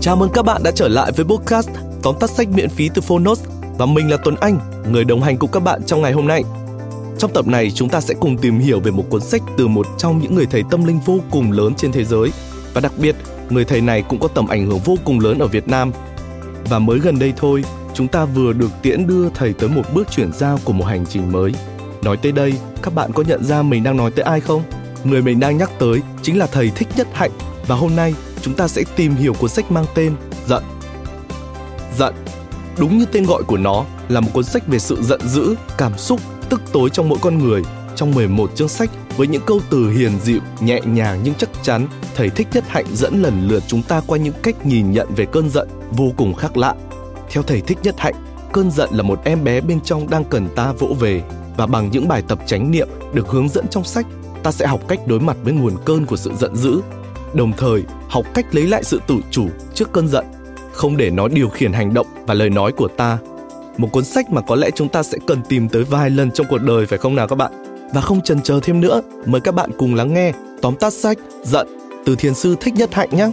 Chào mừng các bạn đã trở lại với podcast tóm tắt sách miễn phí từ Phonos và mình là Tuấn Anh, người đồng hành cùng các bạn trong ngày hôm nay. Trong tập này chúng ta sẽ cùng tìm hiểu về một cuốn sách từ một trong những người thầy tâm linh vô cùng lớn trên thế giới và đặc biệt người thầy này cũng có tầm ảnh hưởng vô cùng lớn ở Việt Nam. Và mới gần đây thôi, chúng ta vừa được tiễn đưa thầy tới một bước chuyển giao của một hành trình mới. Nói tới đây, các bạn có nhận ra mình đang nói tới ai không? Người mình đang nhắc tới chính là thầy Thích Nhất Hạnh và hôm nay chúng ta sẽ tìm hiểu cuốn sách mang tên Giận. Giận, đúng như tên gọi của nó, là một cuốn sách về sự giận dữ, cảm xúc, tức tối trong mỗi con người. Trong 11 chương sách với những câu từ hiền dịu, nhẹ nhàng nhưng chắc chắn, thầy Thích Nhất Hạnh dẫn lần lượt chúng ta qua những cách nhìn nhận về cơn giận vô cùng khác lạ. Theo thầy Thích Nhất Hạnh, cơn giận là một em bé bên trong đang cần ta vỗ về và bằng những bài tập chánh niệm được hướng dẫn trong sách, ta sẽ học cách đối mặt với nguồn cơn của sự giận dữ đồng thời học cách lấy lại sự tự chủ trước cơn giận, không để nó điều khiển hành động và lời nói của ta. Một cuốn sách mà có lẽ chúng ta sẽ cần tìm tới vài lần trong cuộc đời phải không nào các bạn? Và không chần chờ thêm nữa, mời các bạn cùng lắng nghe tóm tắt sách Giận từ thiền sư Thích Nhất Hạnh nhé.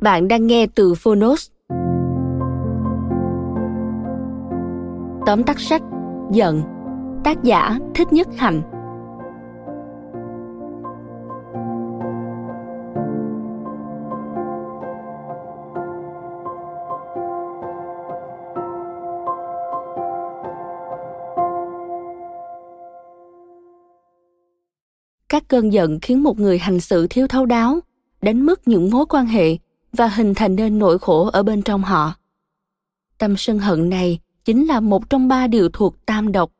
Bạn đang nghe từ Phonos. Tóm tắt sách Giận Tác giả Thích Nhất Hạnh Các cơn giận khiến một người hành xử thiếu thấu đáo, đánh mất những mối quan hệ và hình thành nên nỗi khổ ở bên trong họ. Tâm sân hận này chính là một trong ba điều thuộc tam độc,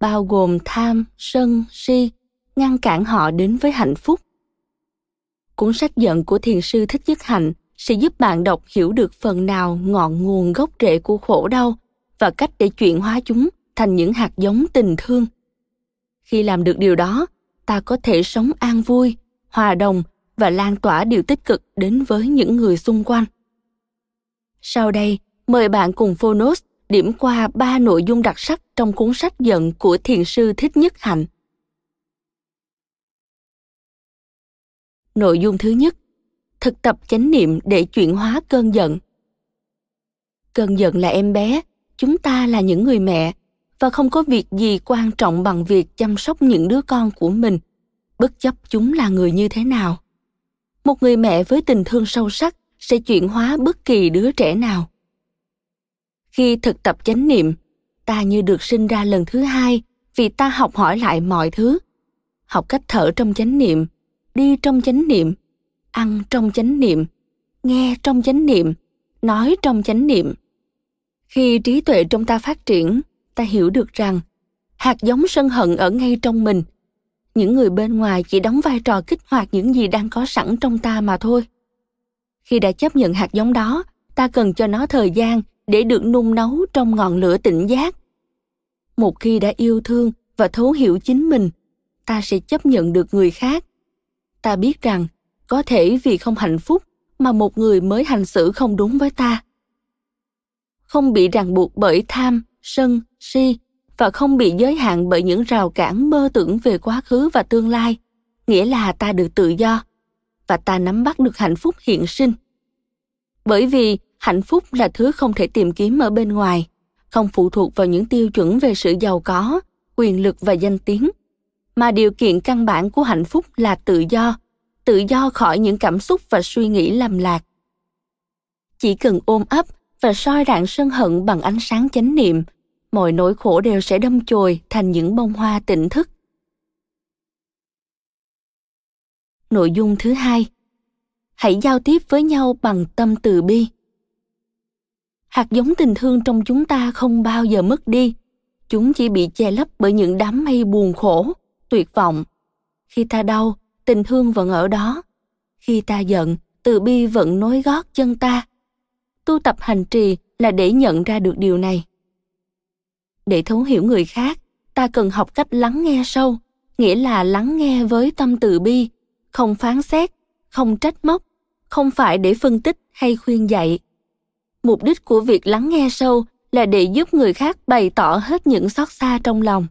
bao gồm tham, sân, si, ngăn cản họ đến với hạnh phúc. Cuốn sách giận của thiền sư thích nhất hạnh sẽ giúp bạn đọc hiểu được phần nào ngọn nguồn gốc rễ của khổ đau và cách để chuyển hóa chúng thành những hạt giống tình thương. Khi làm được điều đó, ta có thể sống an vui, hòa đồng và lan tỏa điều tích cực đến với những người xung quanh. Sau đây, mời bạn cùng Phonos điểm qua ba nội dung đặc sắc trong cuốn sách giận của thiền sư Thích Nhất Hạnh. Nội dung thứ nhất, thực tập chánh niệm để chuyển hóa cơn giận. Cơn giận là em bé, chúng ta là những người mẹ và không có việc gì quan trọng bằng việc chăm sóc những đứa con của mình, bất chấp chúng là người như thế nào một người mẹ với tình thương sâu sắc sẽ chuyển hóa bất kỳ đứa trẻ nào. Khi thực tập chánh niệm, ta như được sinh ra lần thứ hai vì ta học hỏi lại mọi thứ. Học cách thở trong chánh niệm, đi trong chánh niệm, ăn trong chánh niệm, nghe trong chánh niệm, nói trong chánh niệm. Khi trí tuệ trong ta phát triển, ta hiểu được rằng hạt giống sân hận ở ngay trong mình những người bên ngoài chỉ đóng vai trò kích hoạt những gì đang có sẵn trong ta mà thôi. Khi đã chấp nhận hạt giống đó, ta cần cho nó thời gian để được nung nấu trong ngọn lửa tỉnh giác. Một khi đã yêu thương và thấu hiểu chính mình, ta sẽ chấp nhận được người khác. Ta biết rằng, có thể vì không hạnh phúc mà một người mới hành xử không đúng với ta. Không bị ràng buộc bởi tham, sân, si và không bị giới hạn bởi những rào cản mơ tưởng về quá khứ và tương lai, nghĩa là ta được tự do và ta nắm bắt được hạnh phúc hiện sinh. Bởi vì hạnh phúc là thứ không thể tìm kiếm ở bên ngoài, không phụ thuộc vào những tiêu chuẩn về sự giàu có, quyền lực và danh tiếng, mà điều kiện căn bản của hạnh phúc là tự do tự do khỏi những cảm xúc và suy nghĩ lầm lạc. Chỉ cần ôm ấp và soi rạng sân hận bằng ánh sáng chánh niệm mọi nỗi khổ đều sẽ đâm chồi thành những bông hoa tỉnh thức. Nội dung thứ hai Hãy giao tiếp với nhau bằng tâm từ bi. Hạt giống tình thương trong chúng ta không bao giờ mất đi, chúng chỉ bị che lấp bởi những đám mây buồn khổ, tuyệt vọng. Khi ta đau, tình thương vẫn ở đó. Khi ta giận, từ bi vẫn nối gót chân ta. Tu tập hành trì là để nhận ra được điều này để thấu hiểu người khác, ta cần học cách lắng nghe sâu, nghĩa là lắng nghe với tâm từ bi, không phán xét, không trách móc, không phải để phân tích hay khuyên dạy. Mục đích của việc lắng nghe sâu là để giúp người khác bày tỏ hết những xót xa trong lòng.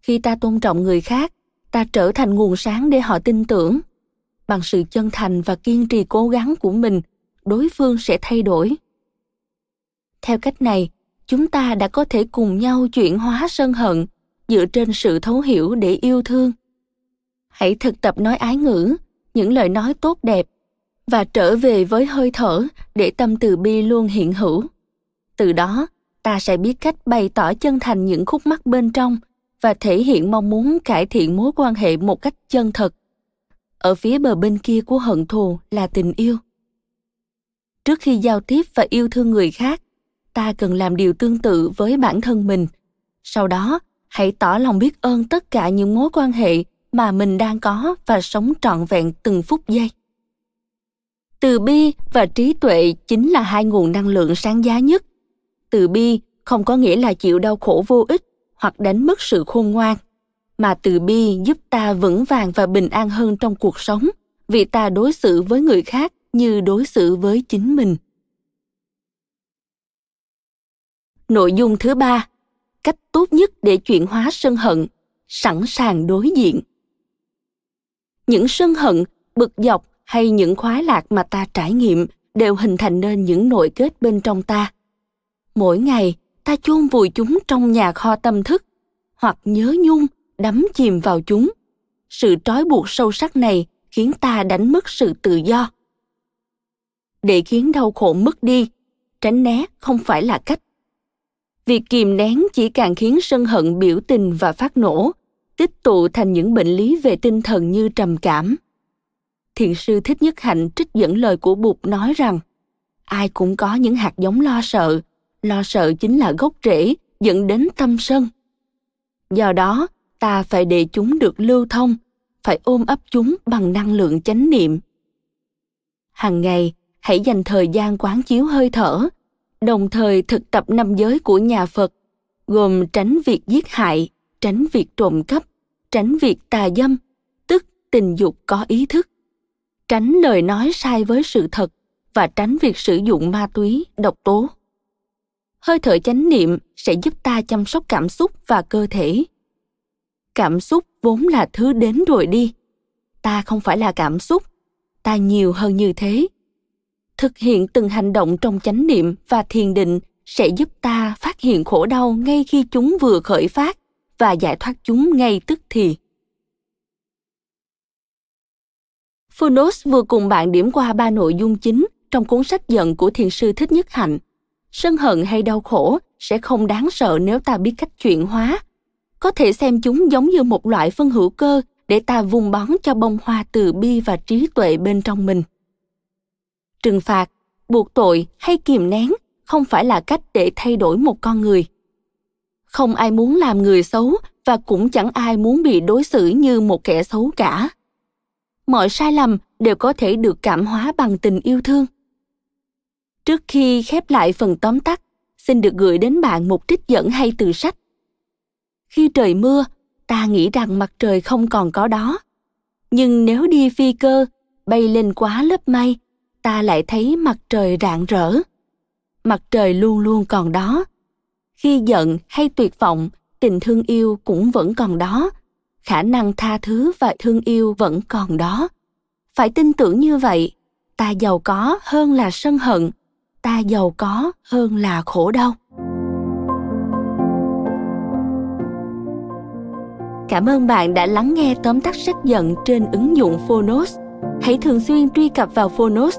Khi ta tôn trọng người khác, ta trở thành nguồn sáng để họ tin tưởng. Bằng sự chân thành và kiên trì cố gắng của mình, đối phương sẽ thay đổi. Theo cách này chúng ta đã có thể cùng nhau chuyển hóa sân hận dựa trên sự thấu hiểu để yêu thương. Hãy thực tập nói ái ngữ, những lời nói tốt đẹp, và trở về với hơi thở để tâm từ bi luôn hiện hữu. Từ đó, ta sẽ biết cách bày tỏ chân thành những khúc mắc bên trong và thể hiện mong muốn cải thiện mối quan hệ một cách chân thật. Ở phía bờ bên kia của hận thù là tình yêu. Trước khi giao tiếp và yêu thương người khác ta cần làm điều tương tự với bản thân mình. Sau đó, hãy tỏ lòng biết ơn tất cả những mối quan hệ mà mình đang có và sống trọn vẹn từng phút giây. Từ bi và trí tuệ chính là hai nguồn năng lượng sáng giá nhất. Từ bi không có nghĩa là chịu đau khổ vô ích hoặc đánh mất sự khôn ngoan, mà từ bi giúp ta vững vàng và bình an hơn trong cuộc sống vì ta đối xử với người khác như đối xử với chính mình. Nội dung thứ ba, cách tốt nhất để chuyển hóa sân hận, sẵn sàng đối diện. Những sân hận, bực dọc hay những khoái lạc mà ta trải nghiệm đều hình thành nên những nội kết bên trong ta. Mỗi ngày, ta chôn vùi chúng trong nhà kho tâm thức, hoặc nhớ nhung, đắm chìm vào chúng. Sự trói buộc sâu sắc này khiến ta đánh mất sự tự do. Để khiến đau khổ mất đi, tránh né không phải là cách việc kìm nén chỉ càng khiến sân hận biểu tình và phát nổ, tích tụ thành những bệnh lý về tinh thần như trầm cảm. Thiền sư thích nhất hạnh trích dẫn lời của bụt nói rằng, ai cũng có những hạt giống lo sợ lo sợ chính là gốc rễ dẫn đến tâm sân. Do đó, ta phải để chúng được lưu thông, phải ôm ấp chúng bằng năng lượng chánh niệm. Hàng ngày, hãy dành thời gian quán chiếu hơi thở đồng thời thực tập năm giới của nhà phật, gồm tránh việc giết hại, tránh việc trộm cắp, tránh việc tà dâm, tức tình dục có ý thức. Tránh lời nói sai với sự thật và tránh việc sử dụng ma túy, độc tố. Hơi thở chánh niệm sẽ giúp ta chăm sóc cảm xúc và cơ thể. Cảm xúc vốn là thứ đến rồi đi. Ta không phải là cảm xúc, ta nhiều hơn như thế thực hiện từng hành động trong chánh niệm và thiền định sẽ giúp ta phát hiện khổ đau ngay khi chúng vừa khởi phát và giải thoát chúng ngay tức thì Phonos vừa cùng bạn điểm qua ba nội dung chính trong cuốn sách giận của thiền sư Thích Nhất Hạnh. Sân hận hay đau khổ sẽ không đáng sợ nếu ta biết cách chuyển hóa. Có thể xem chúng giống như một loại phân hữu cơ để ta vun bón cho bông hoa từ bi và trí tuệ bên trong mình. Trừng phạt, buộc tội hay kìm nén không phải là cách để thay đổi một con người. Không ai muốn làm người xấu và cũng chẳng ai muốn bị đối xử như một kẻ xấu cả. Mọi sai lầm đều có thể được cảm hóa bằng tình yêu thương. Trước khi khép lại phần tóm tắt xin được gửi đến bạn một trích dẫn hay từ sách. Khi trời mưa ta nghĩ rằng mặt trời không còn có đó. Nhưng nếu đi phi cơ bay lên quá lớp mây ta lại thấy mặt trời rạng rỡ. Mặt trời luôn luôn còn đó. Khi giận hay tuyệt vọng, tình thương yêu cũng vẫn còn đó. Khả năng tha thứ và thương yêu vẫn còn đó. Phải tin tưởng như vậy, ta giàu có hơn là sân hận, ta giàu có hơn là khổ đau. Cảm ơn bạn đã lắng nghe tóm tắt sách giận trên ứng dụng phonos. Hãy thường xuyên truy cập vào phonos